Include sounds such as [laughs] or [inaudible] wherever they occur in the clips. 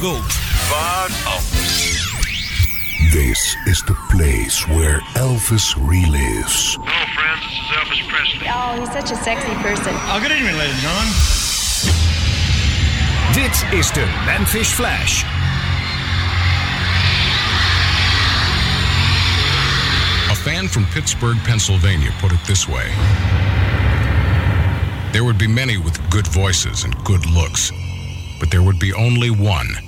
Gold. Wat This is the place where Elvis relives. Hello, friends. This is Elvis Presley. Oh, he's such a sexy person. Oh, good evening, ladies and gentlemen. Dit is de Memphis Flash. A fan from Pittsburgh, Pennsylvania put it this way There would be many with good voices and good looks, but there would be only one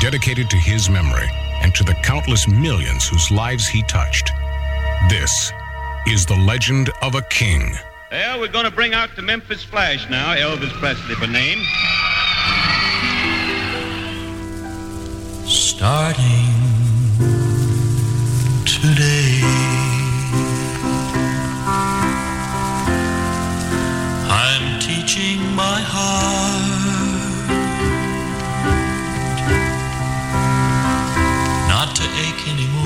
Dedicated to his memory and to the countless millions whose lives he touched. This is the legend of a king. Well, we're going to bring out the Memphis Flash now, Elvis Presley by name. starting today. I'm teaching my heart anymore.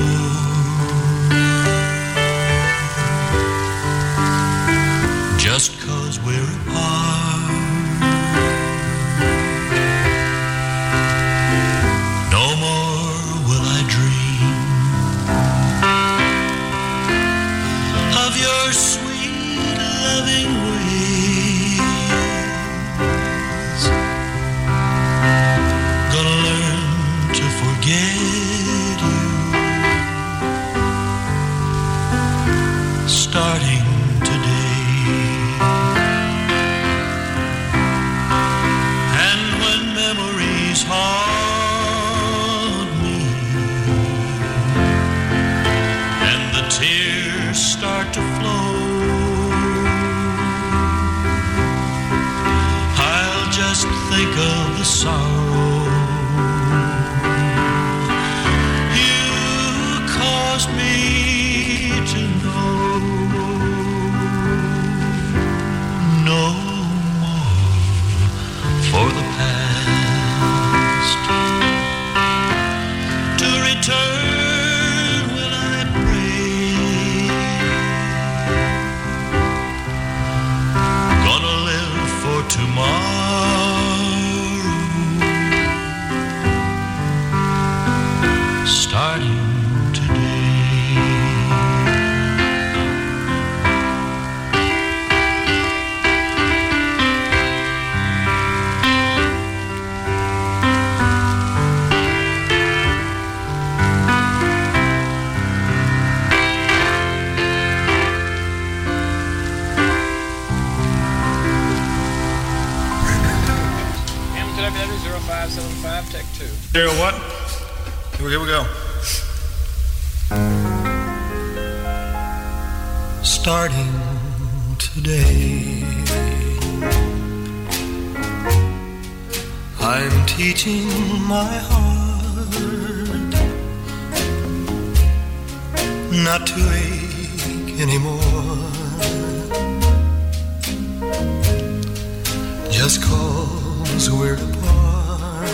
I'm teaching my heart not to ache anymore. Just cause we're apart.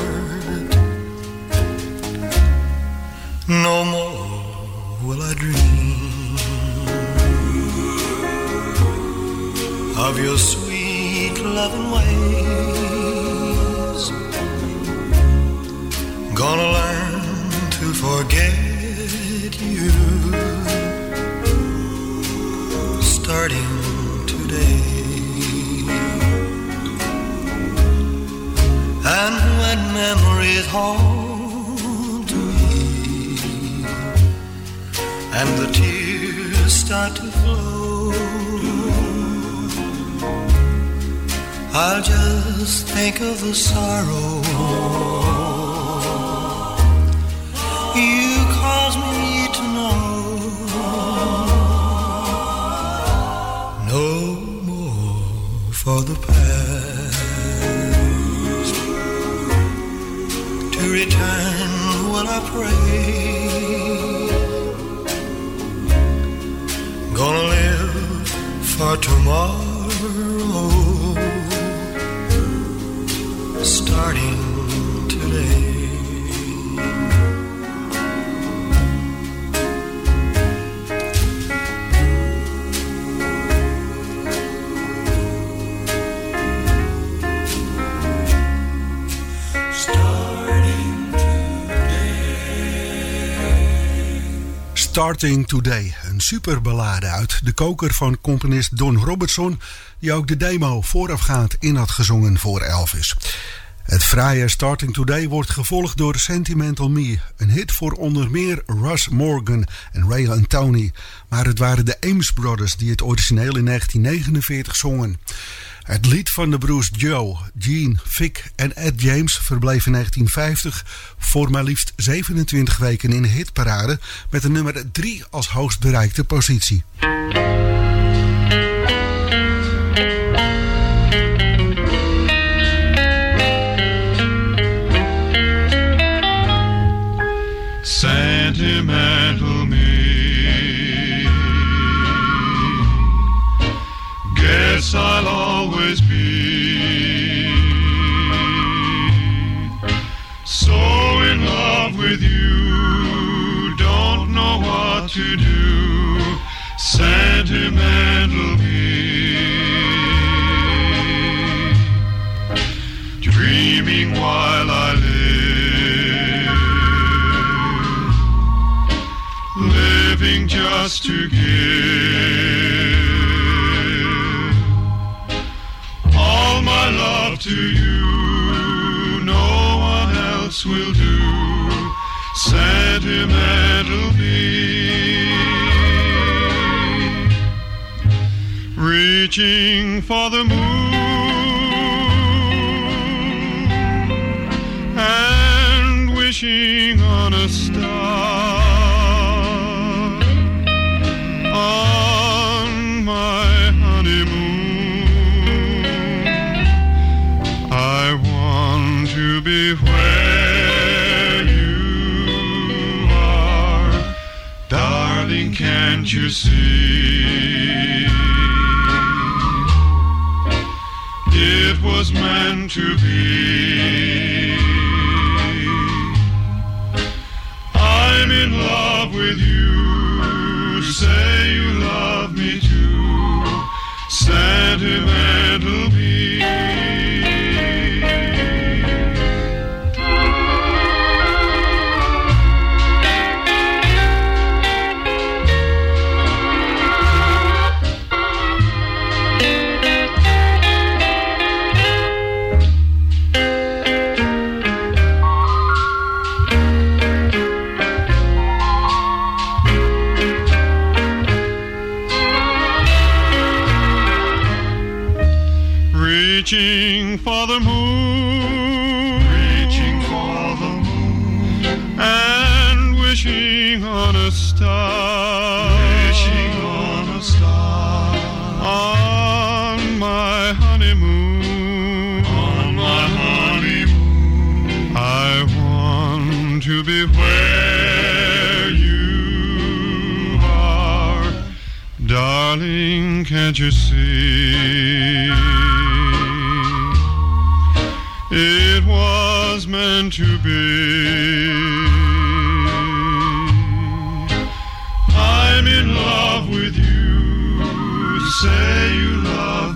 No more will I dream of your sweet loving ways. Gonna learn to forget you starting today. And when memories haunt me and the tears start to flow. I'll just think of the sorrow you caused me to know. No more for the past to return will I pray. Gonna live for tomorrow, starting today. Starting Today, een superballade uit de koker van componist Don Robertson, die ook de demo voorafgaand in had gezongen voor Elvis. Het fraaie Starting Today wordt gevolgd door Sentimental Me, een hit voor onder meer Russ Morgan en Ray Tony, maar het waren de Ames Brothers die het origineel in 1949 zongen. Het lied van de broers Joe, Gene, Vic en Ed James verbleef in 1950 voor maar liefst 27 weken in de hitparade met de nummer 3 als hoogst bereikte positie. Guess I'll always be so in love with you. Don't know what to do. Sentimental me. Dreaming while I live. living just to give to you. No one else will do. Sentimental me, reaching for the moon and wishing you see?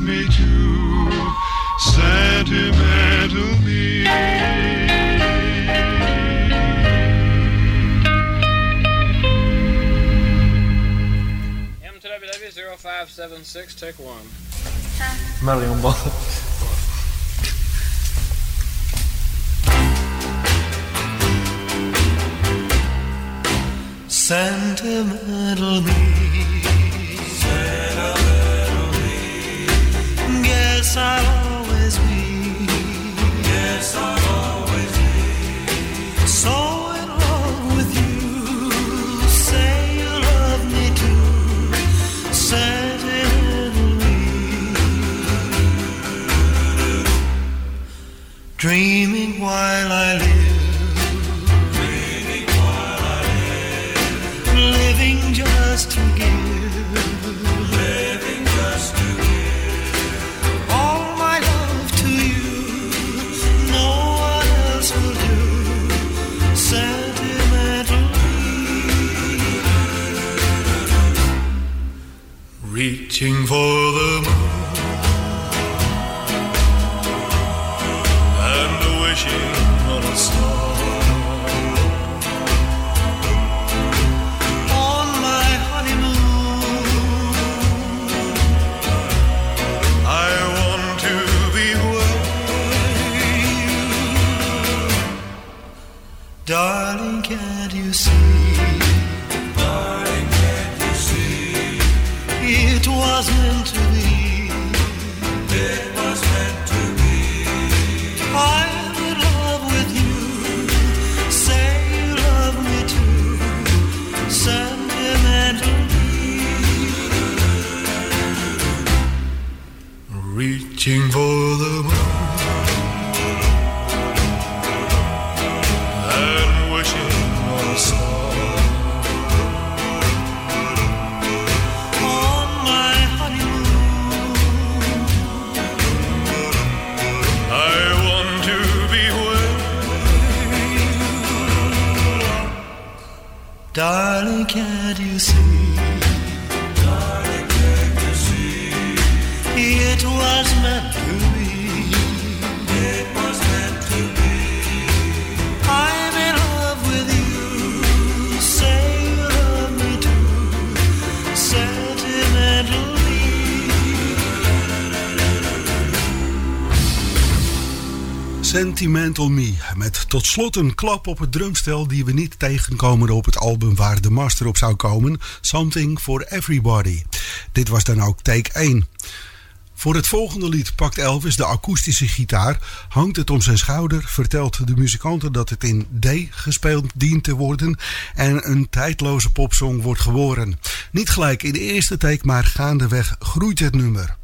Me too. Sentimental me. M2WW0576, take one. Marion Ball. Sentimental me. Guess I'll always be. Guess I'll always be. So in love with you. Say you love me too. Me. Dreaming while I live Reaching for tot slot een klap op het drumstel die we niet tegenkomen op het album waar de master op zou komen. Something for Everybody. Dit was dan ook take 1. Voor het volgende lied pakt Elvis de akoestische gitaar, hangt het om zijn schouder, vertelt de muzikanten dat het in D gespeeld dient te worden en een tijdloze popsong wordt geboren. Niet gelijk in de eerste take, maar gaandeweg groeit het nummer.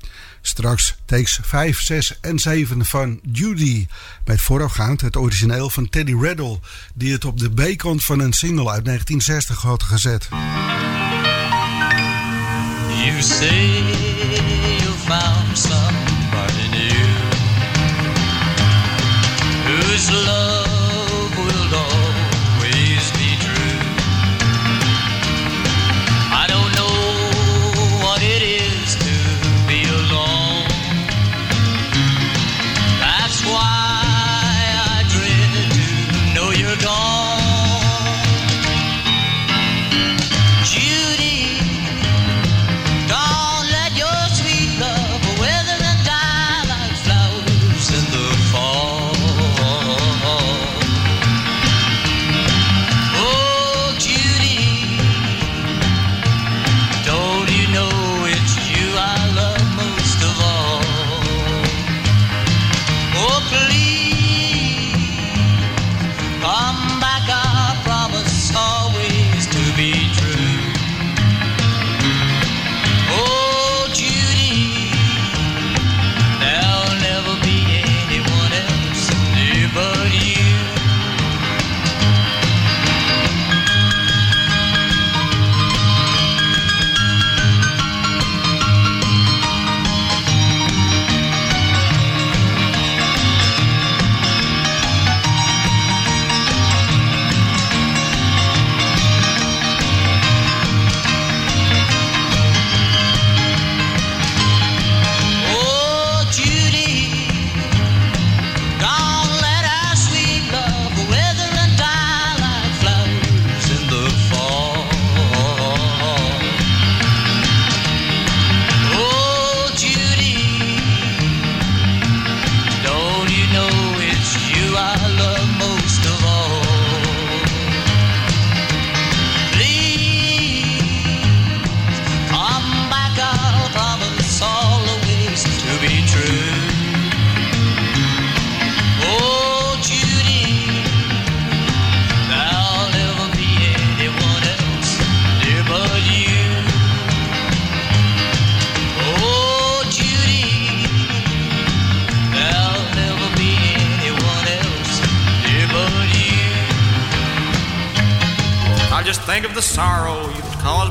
Straks takes 5, 6 en 7 van Judy. Met voorafgaand het origineel van Teddy Riddle, die het op de B-kant van een single uit 1960 had gezet. You say you found somebody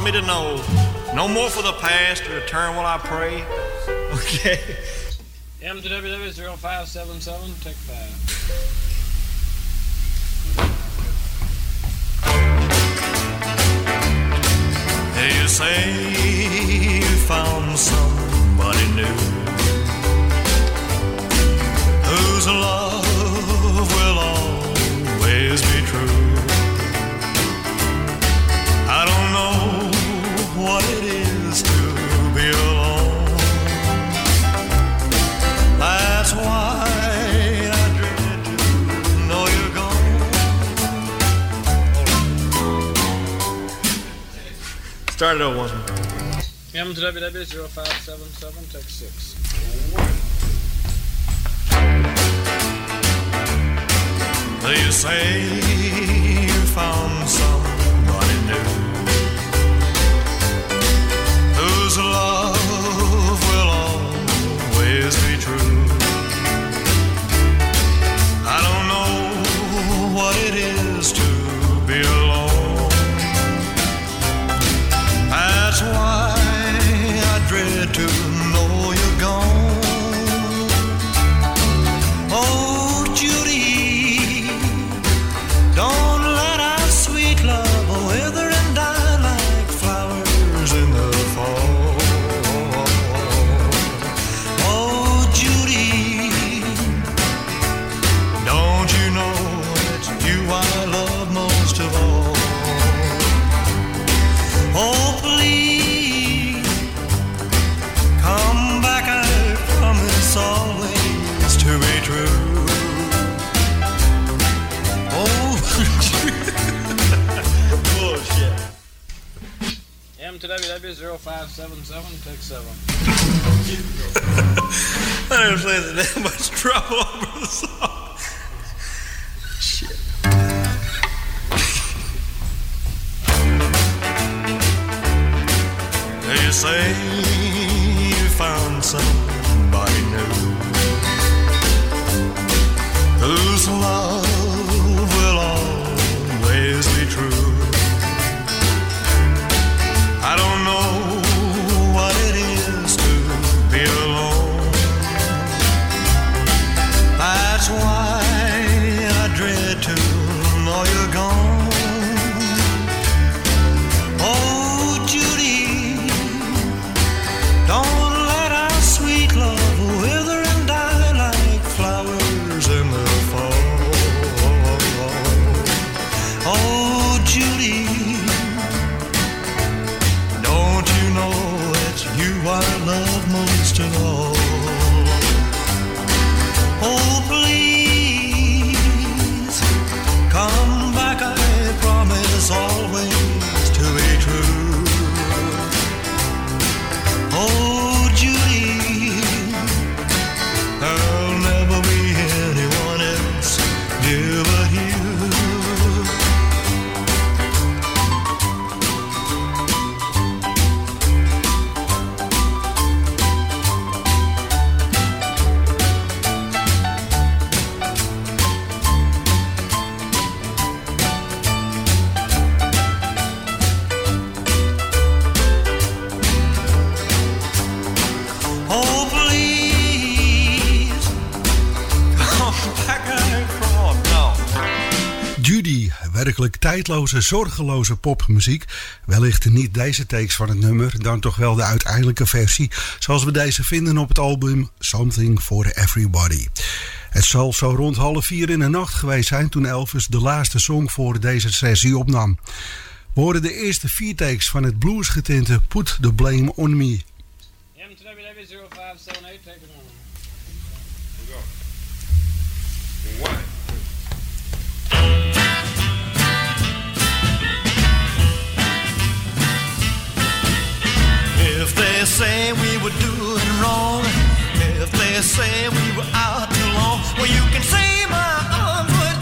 me to know. No more for the past to return will I pray. [laughs] Okay. M to WW0577, take five. You say you found somebody new whose love will always be true. I don't know what it is to be alone. That's why I dread to know you're gone. Start it over once more. M2WW0577, take six. You say you found somebody new love will always be true. I don't know what it is to be alone. I never played that much [laughs] trouble tijdloze, zorgeloze popmuziek. Wellicht niet deze takes van het nummer, dan toch wel de uiteindelijke versie, zoals we deze vinden op het album Something for Everybody. Het zal zo rond half vier in de nacht geweest zijn toen Elvis de laatste song voor deze sessie opnam. We horen de eerste vier takes van het bluesgetinte Put the Blame on Me. If they say we were doing wrong, if they say we were out too long, well, you can say my arms would.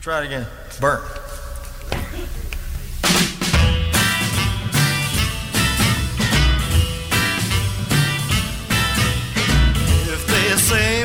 Try it again. Burnt. If they say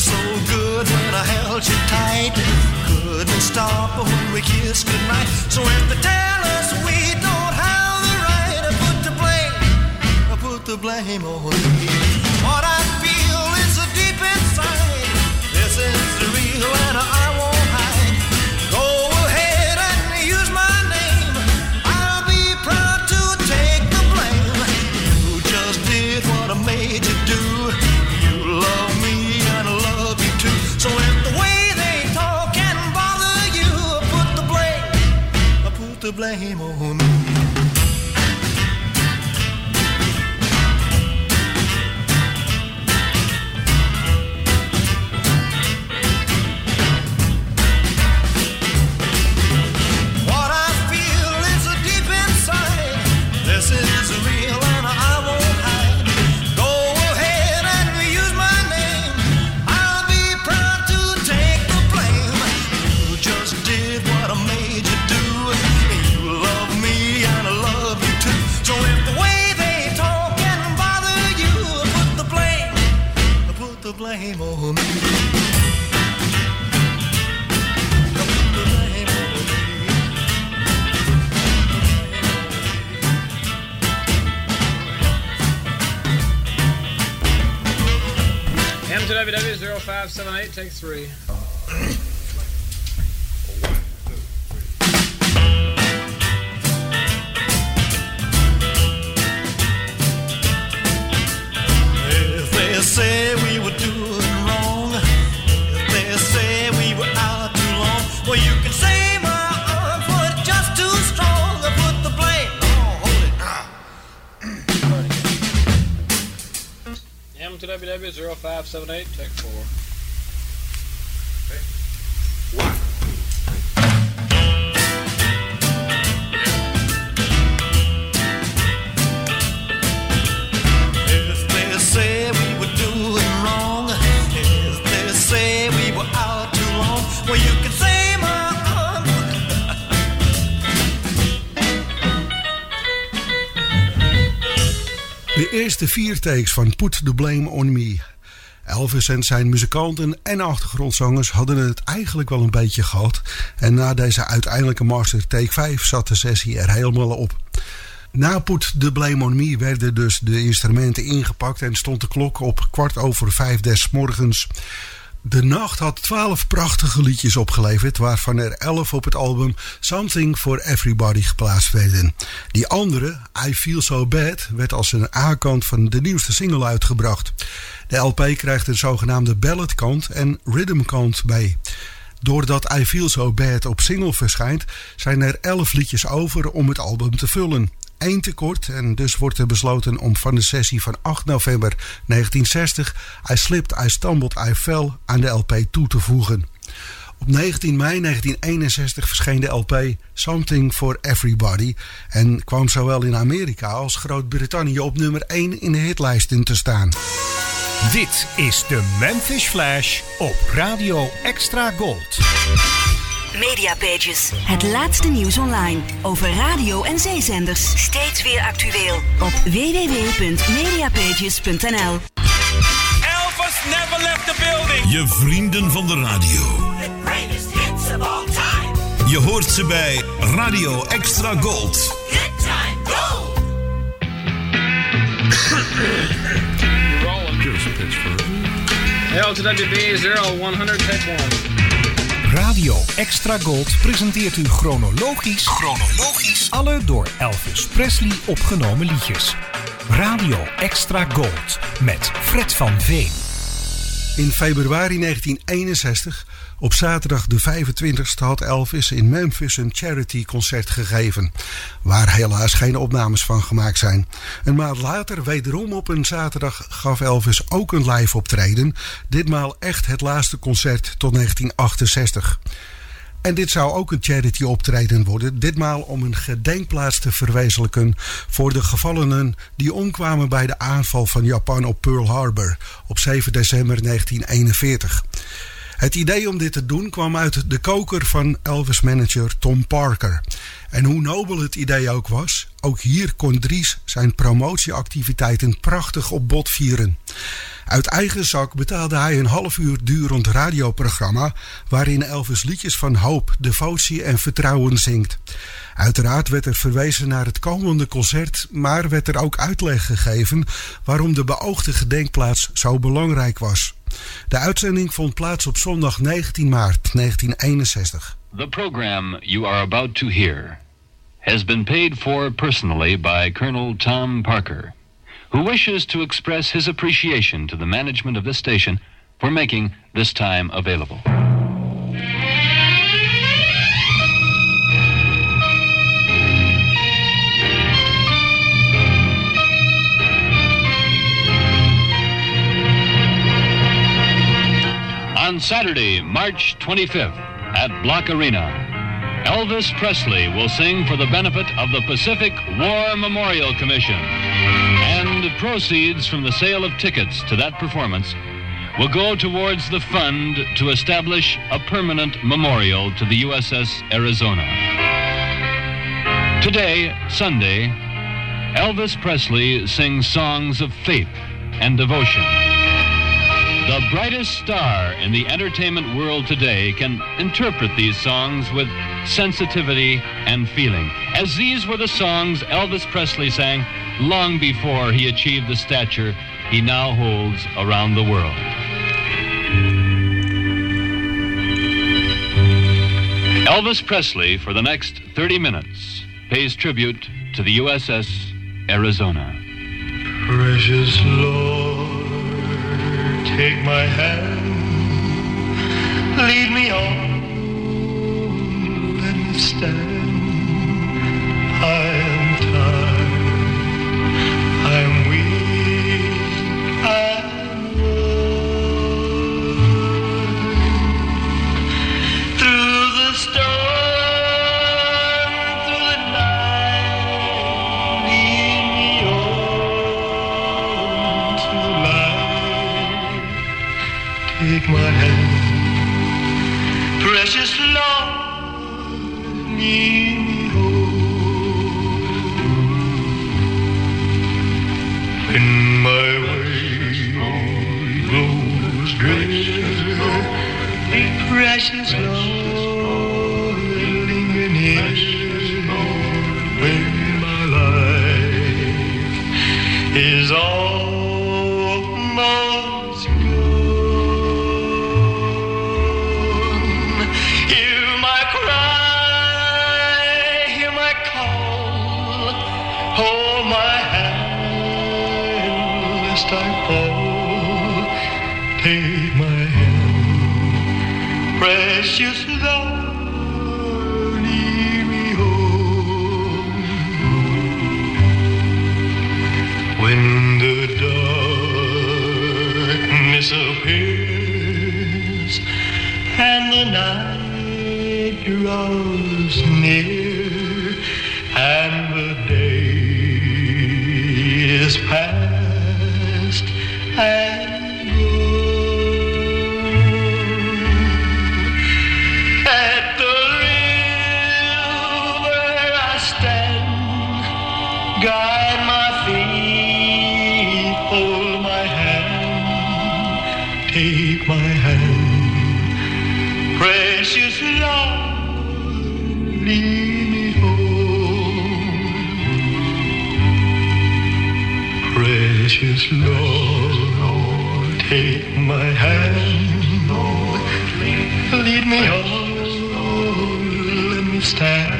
So good when I held you tight. Couldn't stop when we kissed goodnight. So if they tell us we don't have the right, I put the blame, I put the blame on me. What I feel is so deep inside. This is the real and I blame on me. Me. M2WW 0578, take three. 0578, take four. If they say we were doing wrong, if they say we were out too long, well, you can say my arms. De eerste vier takes van Put the Blame on Me. Elvis en zijn muzikanten en achtergrondzangers hadden het eigenlijk wel een beetje gehad. En na deze uiteindelijke master take 5 zat de sessie er helemaal op. Na Put the Blame on Me werden dus de instrumenten ingepakt en stond de klok op kwart over vijf des morgens. De Nacht had twaalf prachtige liedjes opgeleverd, waarvan er elf op het album Something for Everybody geplaatst werden. Die andere, I Feel So Bad, werd als een A-kant van de nieuwste single uitgebracht. De LP krijgt een zogenaamde balladkant en rhythmkant bij. Doordat I Feel So Bad op single verschijnt, zijn er elf liedjes over om het album te vullen. Eén tekort en dus wordt er besloten om van de sessie van 8 november 1960 I Slipped, I Stumbled, I Fell aan de LP toe te voegen. Op 19 mei 1961 verscheen de LP Something for Everybody en kwam zowel in Amerika als Groot-Brittannië op nummer 1 in de hitlijsten te staan. Dit is de Memphis Flash op Radio Extra Gold. Mediapages. Het laatste nieuws online over radio en zeezenders. Steeds weer actueel op www.mediapages.nl. Elvis never left the building. Je vrienden van de radio. Greatest hits of all time. Je hoort ze bij Radio Extra Gold. Good time, go. [laughs] L2WB 0100, take one. Radio Extra Gold presenteert u chronologisch, chronologisch alle door Elvis Presley opgenomen liedjes. Radio Extra Gold met Fred van Veen. In februari 1961, op zaterdag de 25e, had Elvis in Memphis een charity-concert gegeven. Waar helaas geen opnames van gemaakt zijn. Een maand later, wederom op een zaterdag, gaf Elvis ook een live optreden. Ditmaal echt het laatste concert tot 1968. En dit zou ook een charity optreden worden, ditmaal om een gedenkplaats te verwezenlijken voor de gevallenen die omkwamen bij de aanval van Japan op Pearl Harbor op 7 december 1941. Het idee om dit te doen kwam uit de koker van Elvis-manager Tom Parker. En hoe nobel het idee ook was, ook hier kon Dries zijn promotieactiviteiten prachtig op bod vieren. Uit eigen zak betaalde hij een half uur durend radioprogramma waarin Elvis liedjes van hoop, devotie en vertrouwen zingt. Uiteraard werd er verwezen naar het komende concert, maar werd er ook uitleg gegeven waarom de beoogde gedenkplaats zo belangrijk was. De uitzending vond plaats op zondag 19 maart 1961. The program you are about to hear has been paid for personally by Colonel Tom Parker, who wishes to express his appreciation to the management of this station for making this time available. On Saturday, March 25th, at Bloch Arena, Elvis Presley will sing for the benefit of the Pacific War Memorial Commission. And proceeds from the sale of tickets to that performance will go towards the fund to establish a permanent memorial to the USS Arizona. Today, Sunday, Elvis Presley sings songs of faith and devotion. The brightest star in the entertainment world today can interpret these songs with sensitivity and feeling, as these were the songs Elvis Presley sang long before he achieved the stature he now holds around the world. Elvis Presley, for the next 30 minutes, pays tribute to the USS Arizona. Precious Lord, take my hand, lead me on, let me stand. Lord, take my hand, lead me on, let me stand.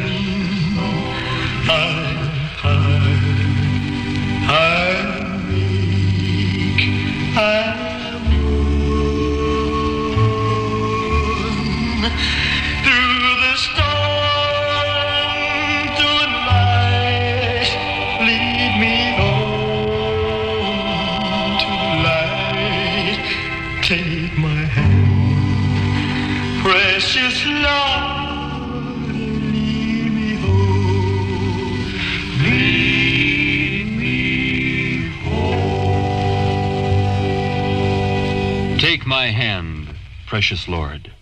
My Hand, precious Lord.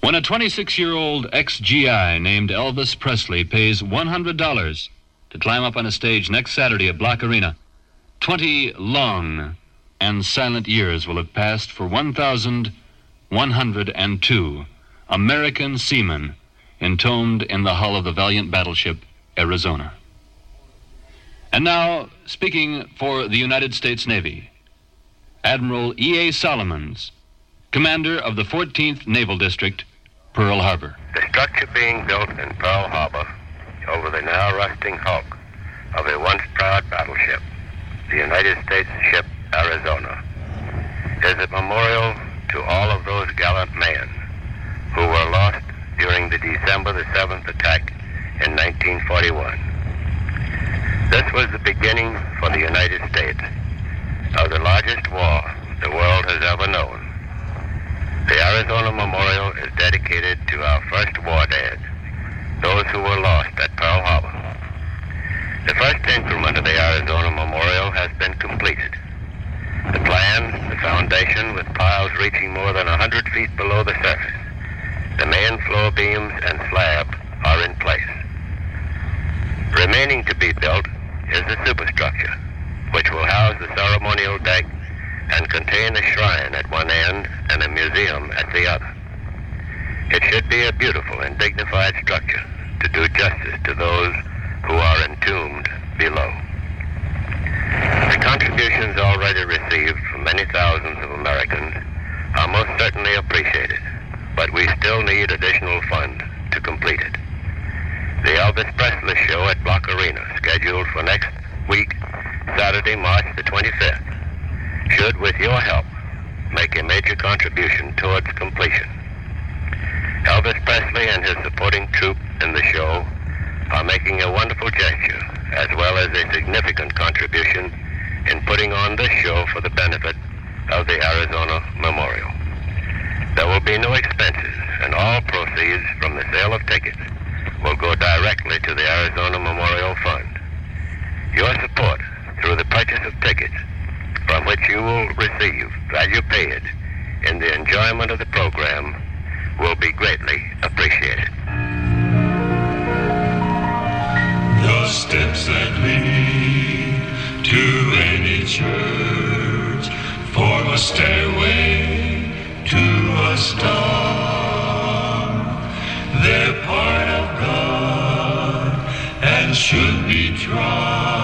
When a 26 year old ex GI named Elvis Presley pays $100 to climb up on a stage next Saturday at Bloch Arena, 20 long and silent years will have passed for 1,102 American seamen entombed in the hull of the valiant battleship Arizona. And now, speaking for the United States Navy, Admiral E.A. Solomons, commander of the 14th Naval District, Pearl Harbor. The structure being built in Pearl Harbor over the now rusting hulk of a once proud battleship, the United States ship Arizona, is a memorial to all of those gallant men who were lost during the December the 7th attack in 1941. This was the beginning for the United States of the largest war the world has ever known. The Arizona Memorial is dedicated to our first war dead, those who were lost at Pearl Harbor. The first increment of the Arizona Memorial has been completed. The plan, the foundation with piles reaching more than 100 feet below the surface, the main floor beams and slab are in place. Remaining to be built is the superstructure, which will house the ceremonial deck and contain a shrine at one end and a museum at the other. It should be a beautiful and dignified structure to do justice to those who are entombed below. The contributions already received from many thousands of Americans are most certainly appreciated, but we still need additional funds to complete it. The Elvis Presley Show at Bloch Arena, scheduled for next week, Saturday, March the 25th, should, with your help, make a major contribution towards completion. Elvis Presley and his supporting troupe in the show are making a wonderful gesture, as well as a significant contribution in putting on this show for the benefit of the Arizona Memorial. There will be no expenses, and all proceeds from the sale of tickets will go directly to the Arizona Memorial Fund. Your support through the purchase of tickets from which you will receive value paid in the enjoyment of the program will be greatly appreciated. The steps that lead to any church form a stairway to a star. They're part of God and should be trod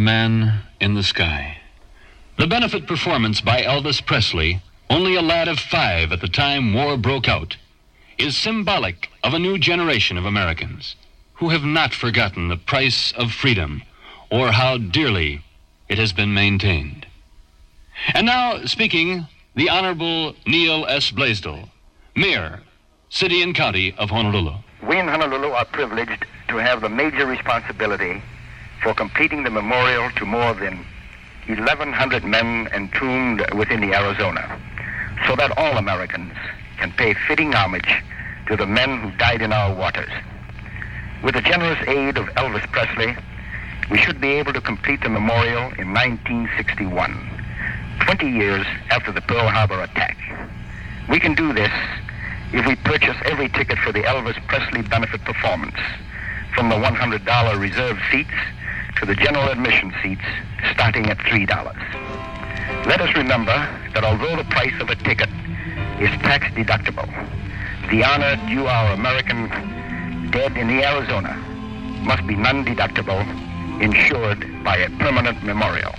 the man in the sky. The benefit performance by Elvis Presley, only a lad of five at the time war broke out, is symbolic of a new generation of Americans who have not forgotten the price of freedom or how dearly it has been maintained. And now, speaking, the Honorable Neil S. Blaisdell, Mayor, City and County of Honolulu. We in Honolulu are privileged to have the major responsibility for completing the memorial to more than 1,100 men entombed within the Arizona, so that all Americans can pay fitting homage to the men who died in our waters. With the generous aid of Elvis Presley, we should be able to complete the memorial in 1961, 20 years after the Pearl Harbor attack. We can do this if we purchase every ticket for the Elvis Presley benefit performance, from the $100 reserve seats to the general admission seats starting at $3. Let us remember that although the price of a ticket is tax deductible, the honor due our American dead in the Arizona must be non-deductible, insured by a permanent memorial.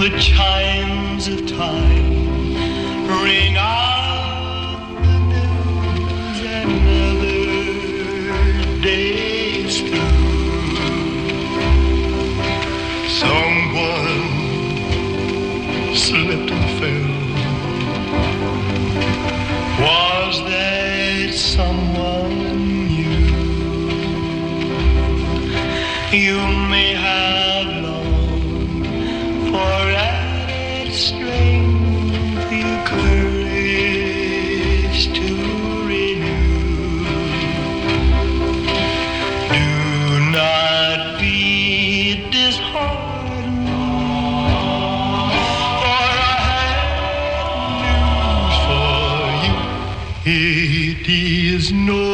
The chimes of time ring out no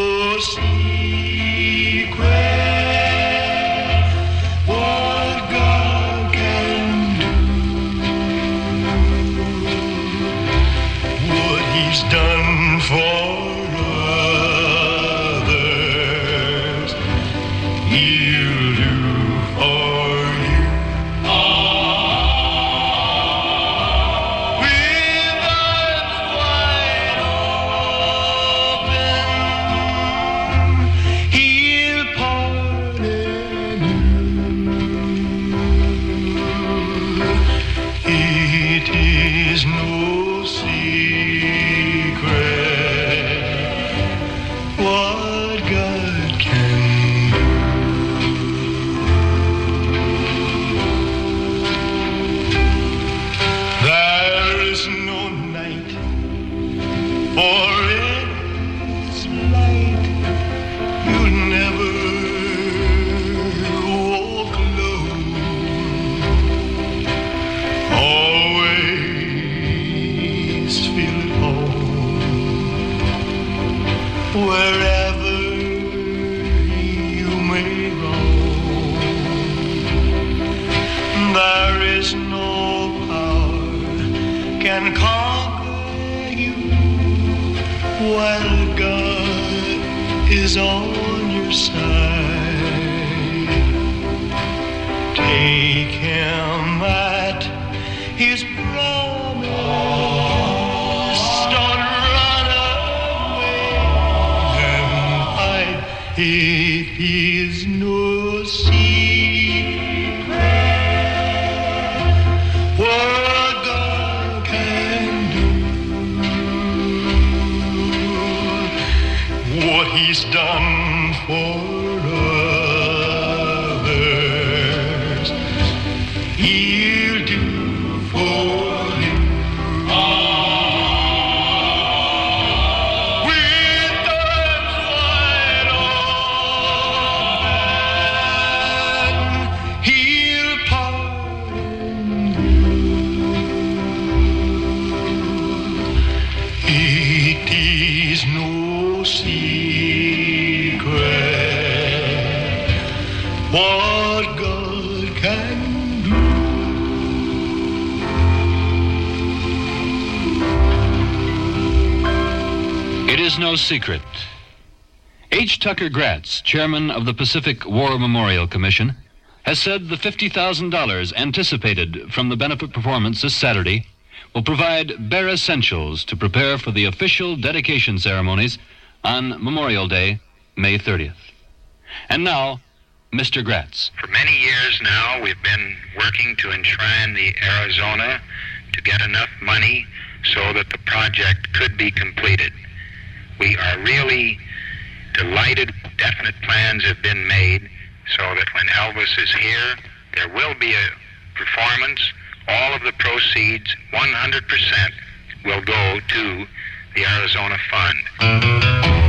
secret. H. Tucker Gratz, chairman of the Pacific War Memorial Commission, has said the $50,000 anticipated from the benefit performance this Saturday will provide bare essentials to prepare for the official dedication ceremonies on Memorial Day, May 30th. And now, Mr. Gratz. For many years now, we've been working to enshrine the Arizona to get enough money so that the project could be completed. We are really delighted. Definite plans have been made so that when Elvis is here, there will be a performance. All of the proceeds, 100%, will go to the Arizona Fund.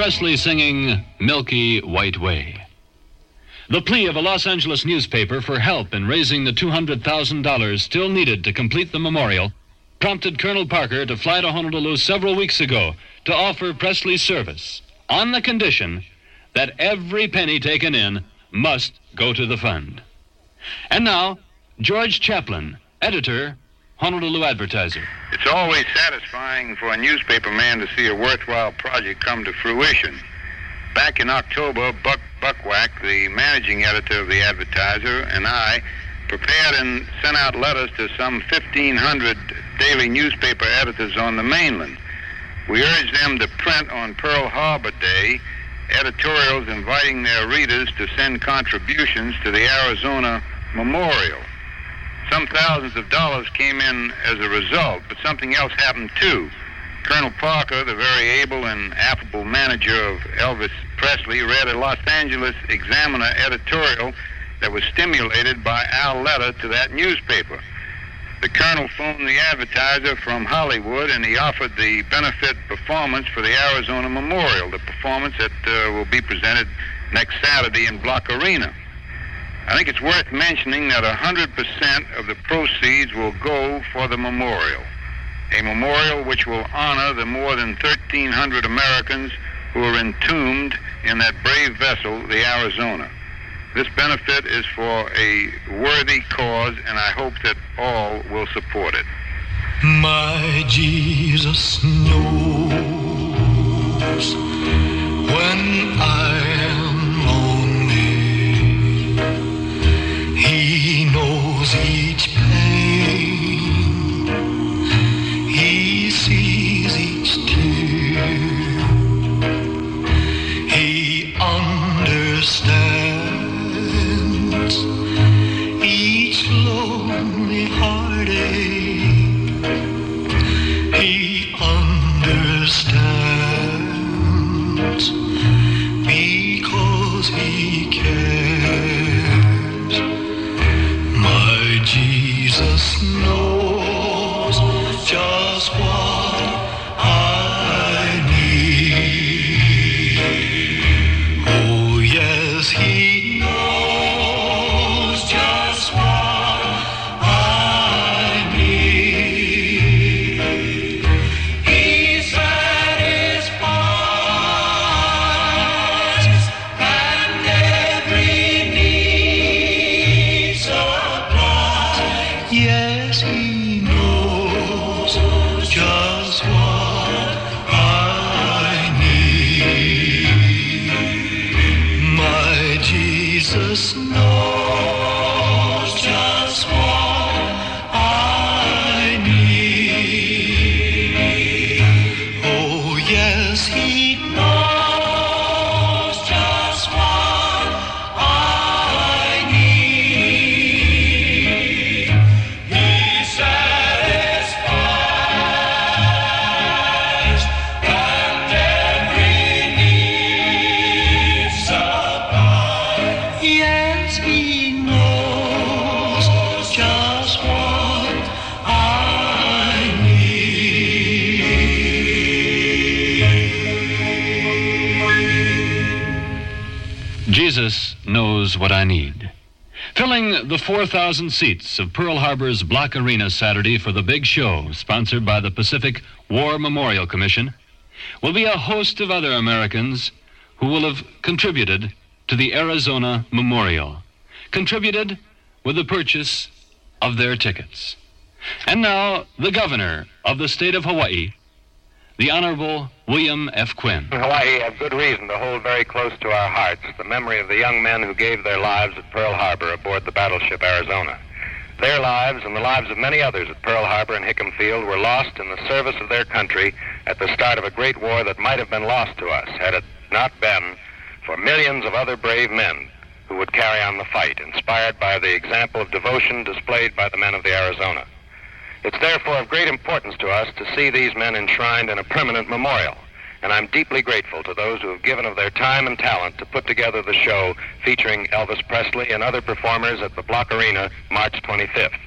Presley singing Milky White Way. The plea of a Los Angeles newspaper for help in raising the $200,000 still needed to complete the memorial prompted Colonel Parker to fly to Honolulu several weeks ago to offer Presley service on the condition that every penny taken in must go to the fund. And now, George Chaplin, editor, Honolulu Advertiser. It's always satisfying for a newspaper man to see a worthwhile project come to fruition. Back in October, Buck Buckwach, the managing editor of the Advertiser, and I prepared and sent out letters to some 1,500 daily newspaper editors on the mainland. We urged them to print on Pearl Harbor Day editorials inviting their readers to send contributions to the Arizona Memorial. Some thousands of dollars came in as a result, but something else happened too. Colonel Parker, the very able and affable manager of Elvis Presley, read a Los Angeles Examiner editorial that was stimulated by our letter to that newspaper. The colonel phoned the advertiser from Hollywood and he offered the benefit performance for the Arizona Memorial, the performance that uh, will be presented next Saturday in Bloch Arena. I think it's worth mentioning that 100% of the proceeds will go for the memorial, a memorial which will honor the more than 1,300 Americans who are entombed in that brave vessel, the Arizona. This benefit is for a worthy cause, and I hope that all will support it. My Jesus knows when I 4,000 seats of Pearl Harbor's Bloch Arena Saturday for the big show, sponsored by the Pacific War Memorial Commission, will be a host of other Americans who will have contributed to the Arizona Memorial, contributed with the purchase of their tickets. And now, the governor of the state of Hawaii, the Honorable William F. Quinn. Hawaii have good reason to hold very close to our hearts the memory of the young men who gave their lives at Pearl Harbor aboard the battleship Arizona. Their lives and the lives of many others at Pearl Harbor and Hickam Field were lost in the service of their country at the start of a great war that might have been lost to us had it not been for millions of other brave men who would carry on the fight, inspired by the example of devotion displayed by the men of the Arizona. It's therefore of great importance to us to see these men enshrined in a permanent memorial. And I'm deeply grateful to those who have given of their time and talent to put together the show featuring Elvis Presley and other performers at the Bloch Arena March 25th.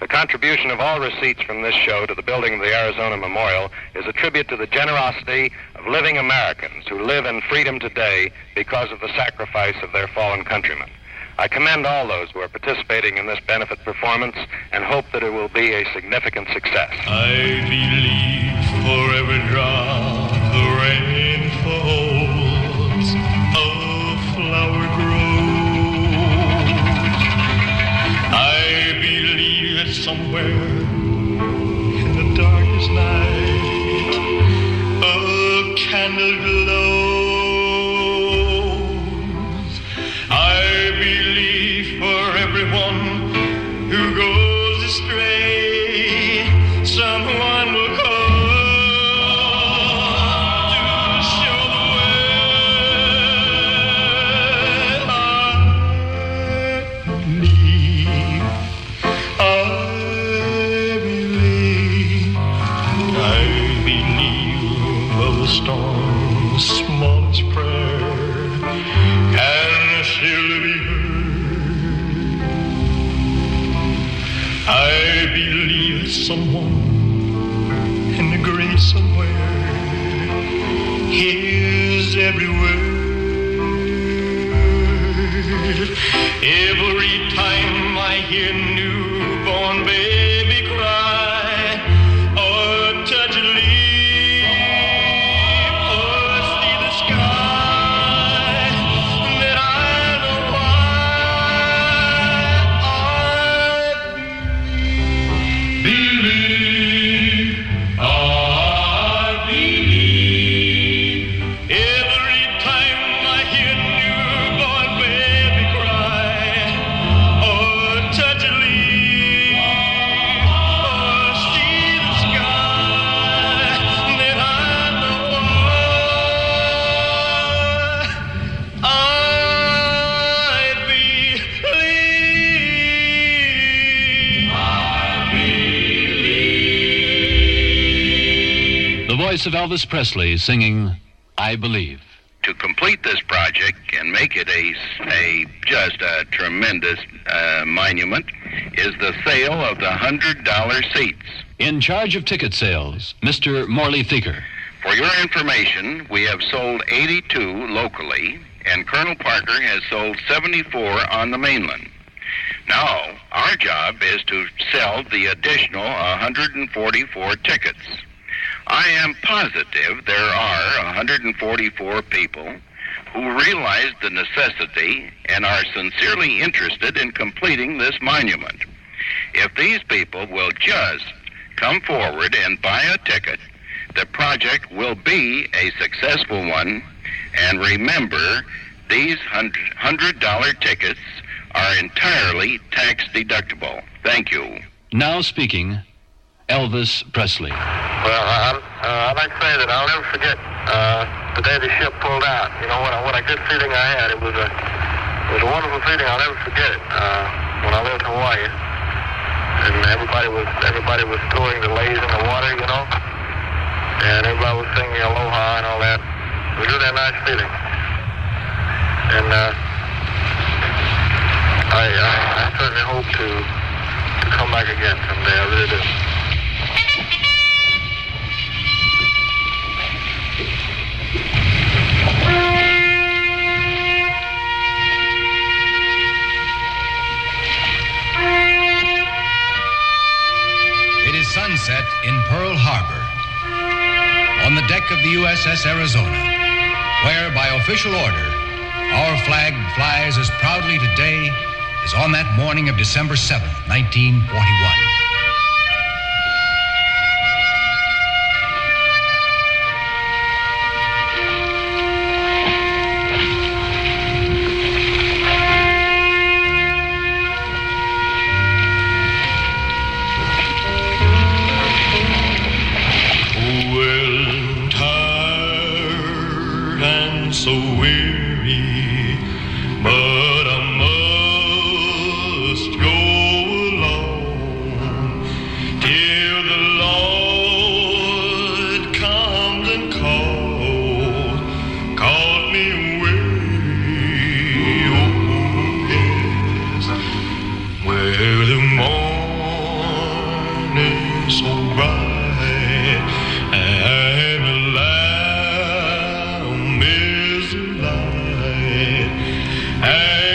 The contribution of all receipts from this show to the building of the Arizona Memorial is a tribute to the generosity of living Americans who live in freedom today because of the sacrifice of their fallen countrymen. I commend all those who are participating in this benefit performance and hope that it will be a significant success. I believe for every drop the rain falls, a flower grows. I believe somewhere in the darkest night, a candle glows. Of Elvis Presley singing, I Believe. to complete this project and make it a, a just a tremendous uh, monument is the sale of the hundred dollar seats. In charge of ticket sales, Mr. Morley Thieker. For your information, we have sold 82 locally, and Colonel Parker has sold 74 on the mainland. Now, our job is to sell the additional 144 tickets. I am positive there are 144 people who realize the necessity and are sincerely interested in completing this monument. If these people will just come forward and buy a ticket, the project will be a successful one. And remember, these hundred dollar tickets are entirely tax deductible. Thank you. Now speaking, Elvis Presley. Well, I, uh, I'd say that I'll never forget uh, the day the ship pulled out. You know, what a, what a good feeling I had. It was a, it was a wonderful feeling. I'll never forget it. Uh, when I lived in Hawaii, and everybody was everybody was throwing the leis in the water, you know, and everybody was singing aloha and all that. It was really a nice feeling. And uh, I, I, I certainly hope to to come back again someday. I really do. Sunset in Pearl Harbor, on the deck of the USS Arizona, where by official order our flag flies as proudly today as on that morning of December 7th, 1941. And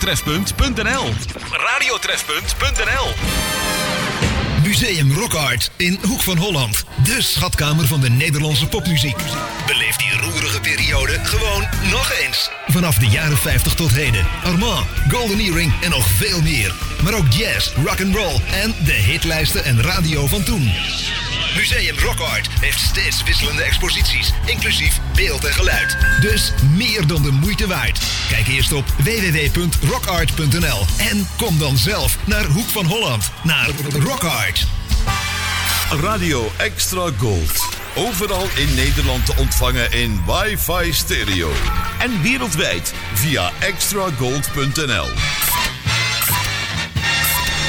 radiotrefpunt.nl. Radiotrefpunt.nl. Museum Rock Art in Hoek van Holland. De schatkamer van de Nederlandse popmuziek. Beleef die roerige periode gewoon nog eens. Vanaf de jaren 50 tot heden. Armand, Golden Earring en nog veel meer. Maar ook jazz, rock and roll en de hitlijsten en radio van toen. Museum Rock Art heeft steeds wisselende exposities, inclusief beeld en geluid. Dus meer dan de moeite waard. Kijk eerst op www.rockart.nl en kom dan zelf naar Hoek van Holland, naar Rock Art. Radio Extra Gold. Overal in Nederland te ontvangen in wifi stereo. En wereldwijd via extragold.nl.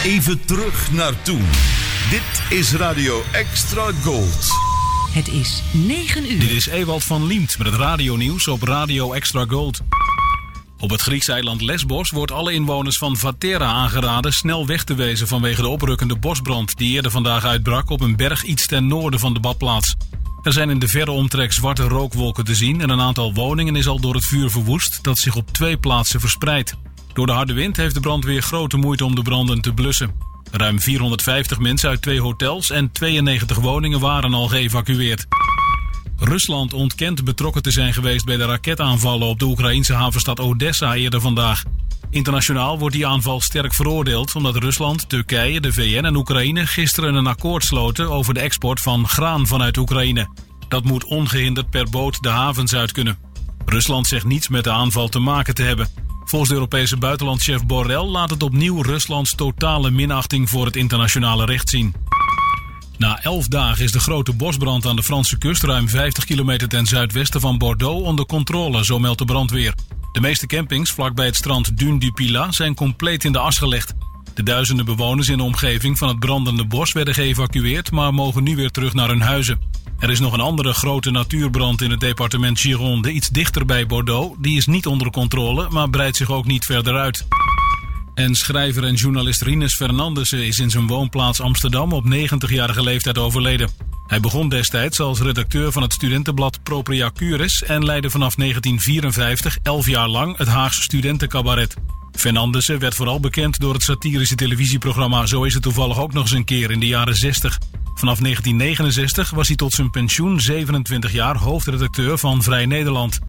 Even terug naar toen. Is Radio Extra Gold. Het is 9 uur. Dit is Ewald van Liemt met het radionieuws op Radio Extra Gold. Op het Griekse eiland Lesbos wordt alle inwoners van Vatera aangeraden snel weg te wezen vanwege de oprukkende bosbrand die eerder vandaag uitbrak op een berg iets ten noorden van de badplaats. Er zijn in de verre omtrek zwarte rookwolken te zien en een aantal woningen is al door het vuur verwoest dat zich op twee plaatsen verspreidt. Door de harde wind heeft de brandweer grote moeite om de branden te blussen. Ruim 450 mensen uit twee hotels en 92 woningen waren al geëvacueerd. Rusland ontkent betrokken te zijn geweest bij de raketaanvallen op de Oekraïnse havenstad Odessa eerder vandaag. Internationaal wordt die aanval sterk veroordeeld omdat Rusland, Turkije, de VN en Oekraïne gisteren een akkoord sloten over de export van graan vanuit Oekraïne. Dat moet ongehinderd per boot de havens uit kunnen. Rusland zegt niets met de aanval te maken te hebben. Volgens de Europese buitenlandchef Borrell laat het opnieuw Ruslands totale minachting voor het internationale recht zien. Na elf dagen is de grote bosbrand aan de Franse kust, ruim 50 kilometer ten zuidwesten van Bordeaux, onder controle, zo meldt de brandweer. De meeste campings vlakbij het strand Dune du Pilat zijn compleet in de as gelegd. De duizenden bewoners in de omgeving van het brandende bos werden geëvacueerd, maar mogen nu weer terug naar hun huizen. Er is nog een andere grote natuurbrand in het departement Gironde, iets dichter bij Bordeaux. Die is niet onder controle, maar breidt zich ook niet verder uit. En schrijver en journalist Rinus Fernandessen is in zijn woonplaats Amsterdam op 90-jarige leeftijd overleden. Hij begon destijds als redacteur van het studentenblad Propria Curis en leidde vanaf 1954 elf jaar lang het Haagse studentencabaret. Fernandessen werd vooral bekend door het satirische televisieprogramma Zo is het toevallig ook nog eens een keer in de jaren 60. Vanaf 1969 was hij tot zijn pensioen 27 jaar hoofdredacteur van Vrij Nederland.